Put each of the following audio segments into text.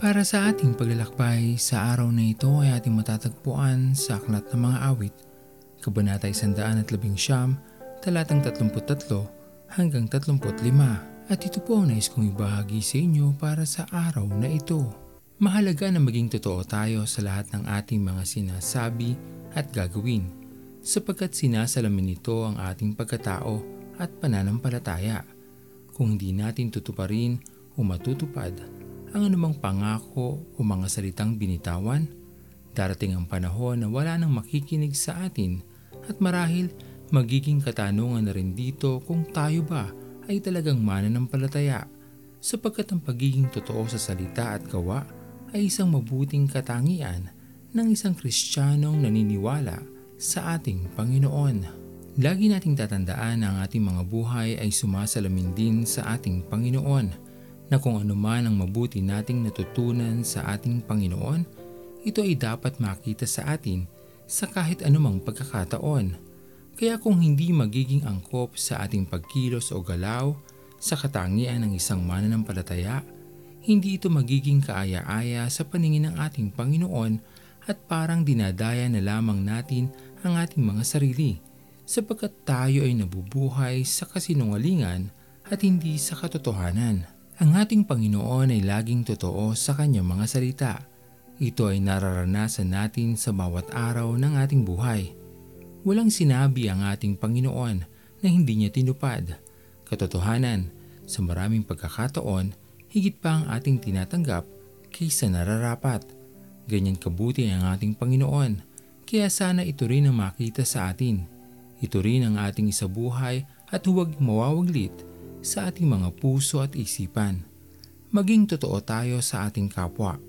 Para sa ating paglalakbay, sa araw na ito ay ating matatagpuan sa Aklat ng Mga Awit, Kabanata 111, talatang 33 hanggang 35. At ito po ang nais kong ibahagi sa inyo para sa araw na ito. Mahalaga na maging totoo tayo sa lahat ng ating mga sinasabi at gagawin, sapagkat sinasalamin nito ang ating pagkatao at pananampalataya. Kung hindi natin tutuparin o matutupad ang anumang pangako o mga salitang binitawan, darating ang panahon na wala nang makikinig sa atin at marahil magiging katanungan na rin dito kung tayo ba ay talagang mananampalataya sapagkat ang pagiging totoo sa salita at gawa ay isang mabuting katangian ng isang Kristiyanong naniniwala sa ating Panginoon. Lagi nating tatandaan na ang ating mga buhay ay sumasalamin din sa ating Panginoon na kung ano man ang mabuti nating natutunan sa ating Panginoon, ito ay dapat makita sa atin sa kahit anumang pagkakataon. Kaya kung hindi magiging angkop sa ating pagkilos o galaw sa katangian ng isang mananampalataya, hindi ito magiging kaaya-aya sa paningin ng ating Panginoon at parang dinadaya na lamang natin ang ating mga sarili sapagkat tayo ay nabubuhay sa kasinungalingan at hindi sa katotohanan. Ang ating Panginoon ay laging totoo sa kanyang mga salita. Ito ay nararanasan natin sa bawat araw ng ating buhay. Walang sinabi ang ating Panginoon na hindi niya tinupad. Katotohanan, sa maraming pagkakataon, higit pa ang ating tinatanggap kaysa nararapat. Ganyan kabuti ang ating Panginoon, kaya sana ito rin ang makita sa atin. Ito rin ang ating isabuhay at huwag mawawaglit sa ating mga puso at isipan. Maging totoo tayo sa ating kapwa.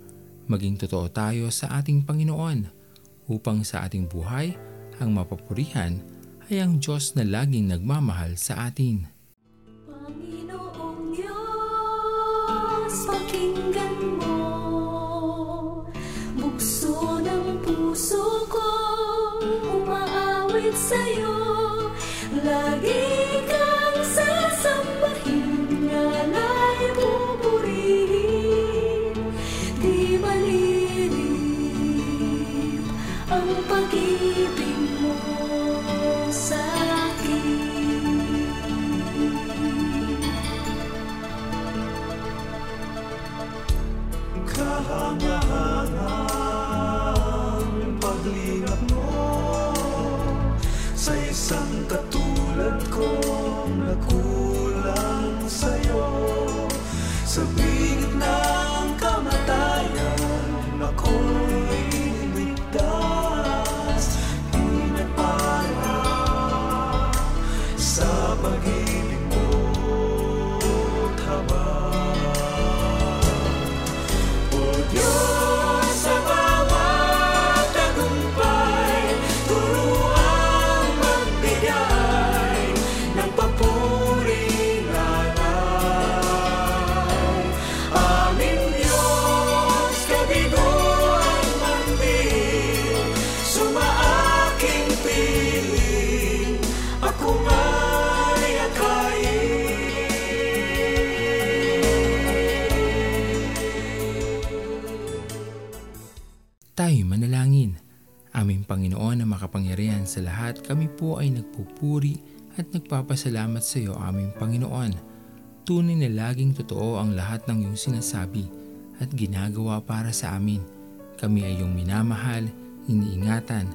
Maging totoo tayo sa ating Panginoon upang sa ating buhay ang mapapurihan ay ang Diyos na laging nagmamahal sa atin. Panginoong Diyos, pakinggan mo Bukso ng puso ko, umaawit sa'yo Lagi Malilip ang pag-ibig mo sa akin. Kahangahangang paglingap mo Sa isang katulad kong Aming Panginoon na makapangyarihan sa lahat, kami po ay nagpupuri at nagpapasalamat sa iyo aming Panginoon. Tunay na laging totoo ang lahat ng iyong sinasabi at ginagawa para sa amin. Kami ay iyong minamahal, iniingatan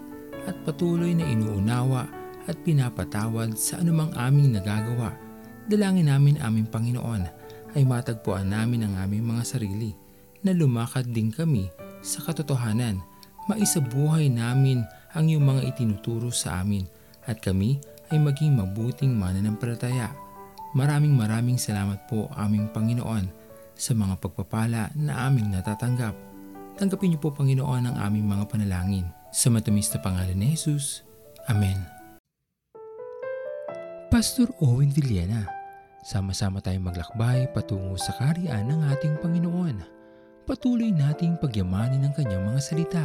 at patuloy na inuunawa at pinapatawad sa anumang aming nagagawa. Dalangin namin aming Panginoon ay matagpuan namin ang aming mga sarili na lumakad din kami sa katotohanan, maisabuhay namin ang iyong mga itinuturo sa amin at kami ay maging mabuting mananampalataya. Maraming maraming salamat po aming Panginoon sa mga pagpapala na aming natatanggap. Tanggapin niyo po Panginoon ang aming mga panalangin. Sa matamis na pangalan ni Jesus. Amen. Pastor Owen Villena, sama-sama tayong maglakbay patungo sa kariyan ng ating Panginoon patuloy nating pagyamanin ang kanyang mga salita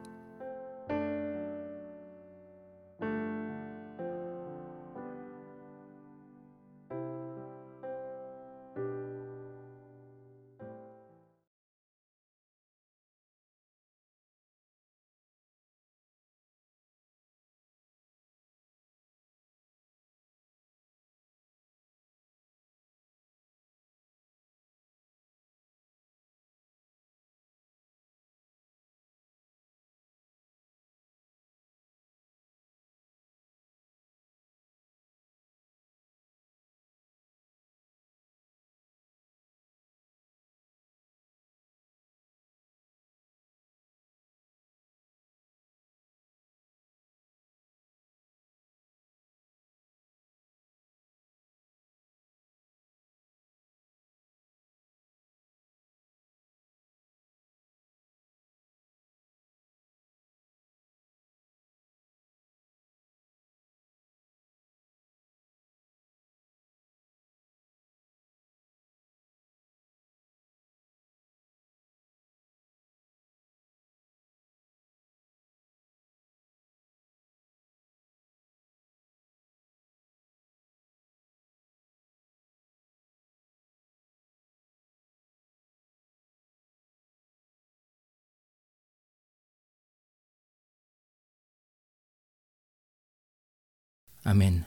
Amen.